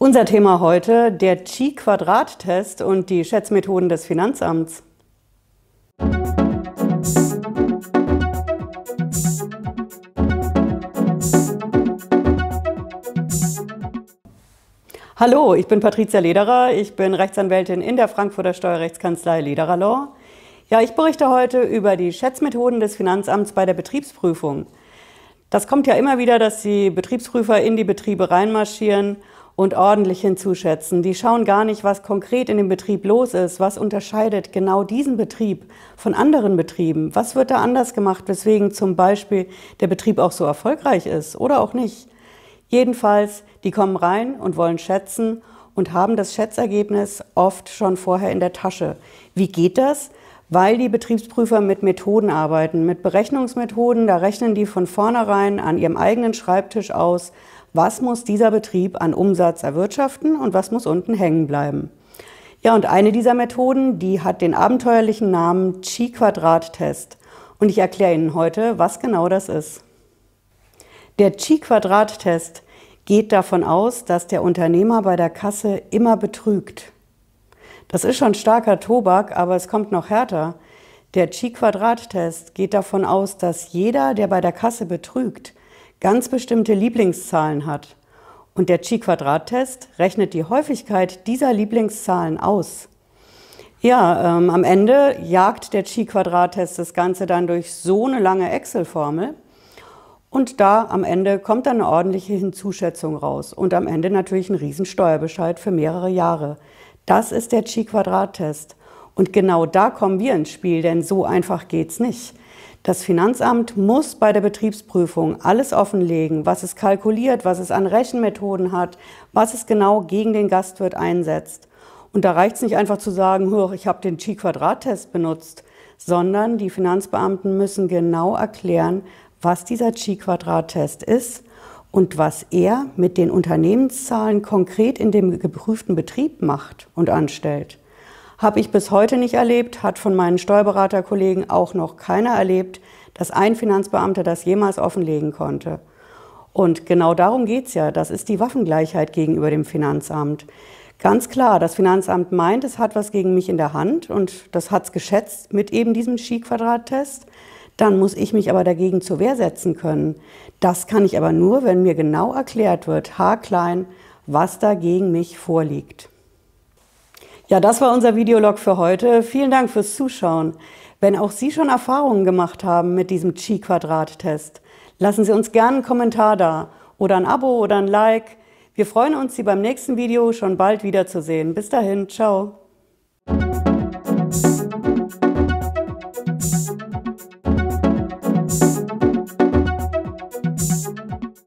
Unser Thema heute der Chi-Quadrat-Test und die Schätzmethoden des Finanzamts. Hallo, ich bin Patricia Lederer, ich bin Rechtsanwältin in der Frankfurter Steuerrechtskanzlei Lederer Law. Ja, ich berichte heute über die Schätzmethoden des Finanzamts bei der Betriebsprüfung. Das kommt ja immer wieder, dass die Betriebsprüfer in die Betriebe reinmarschieren und ordentlich hinzuschätzen. Die schauen gar nicht, was konkret in dem Betrieb los ist, was unterscheidet genau diesen Betrieb von anderen Betrieben, was wird da anders gemacht, weswegen zum Beispiel der Betrieb auch so erfolgreich ist oder auch nicht. Jedenfalls, die kommen rein und wollen schätzen und haben das Schätzergebnis oft schon vorher in der Tasche. Wie geht das? Weil die Betriebsprüfer mit Methoden arbeiten, mit Berechnungsmethoden, da rechnen die von vornherein an ihrem eigenen Schreibtisch aus, was muss dieser Betrieb an Umsatz erwirtschaften und was muss unten hängen bleiben. Ja, und eine dieser Methoden, die hat den abenteuerlichen Namen Chi-Quadrat-Test. Und ich erkläre Ihnen heute, was genau das ist. Der Chi-Quadrat-Test geht davon aus, dass der Unternehmer bei der Kasse immer betrügt. Das ist schon starker Tobak, aber es kommt noch härter. Der Chi-Quadrat-Test geht davon aus, dass jeder, der bei der Kasse betrügt, ganz bestimmte Lieblingszahlen hat. Und der Chi-Quadrat-Test rechnet die Häufigkeit dieser Lieblingszahlen aus. Ja, ähm, am Ende jagt der Chi-Quadrat-Test das Ganze dann durch so eine lange Excel-Formel. Und da am Ende kommt dann eine ordentliche Hinzuschätzung raus. Und am Ende natürlich ein Riesensteuerbescheid für mehrere Jahre. Das ist der Chi-Quadrat-Test. Und genau da kommen wir ins Spiel, denn so einfach geht's nicht. Das Finanzamt muss bei der Betriebsprüfung alles offenlegen, was es kalkuliert, was es an Rechenmethoden hat, was es genau gegen den Gastwirt einsetzt. Und da reicht es nicht einfach zu sagen, ich habe den Chi-Quadrat-Test benutzt, sondern die Finanzbeamten müssen genau erklären, was dieser Chi-Quadrat-Test ist und was er mit den Unternehmenszahlen konkret in dem geprüften Betrieb macht und anstellt. Habe ich bis heute nicht erlebt, hat von meinen Steuerberaterkollegen auch noch keiner erlebt, dass ein Finanzbeamter das jemals offenlegen konnte. Und genau darum geht's ja. Das ist die Waffengleichheit gegenüber dem Finanzamt. Ganz klar, das Finanzamt meint, es hat was gegen mich in der Hand und das hat's geschätzt mit eben diesem Chi-Quadrat-Test. Dann muss ich mich aber dagegen zur Wehr setzen können. Das kann ich aber nur, wenn mir genau erklärt wird, haarklein, was da gegen mich vorliegt. Ja, das war unser Videolog für heute. Vielen Dank fürs Zuschauen. Wenn auch Sie schon Erfahrungen gemacht haben mit diesem Chi-Quadrat-Test, lassen Sie uns gerne einen Kommentar da oder ein Abo oder ein Like. Wir freuen uns, Sie beim nächsten Video schon bald wiederzusehen. Bis dahin, ciao.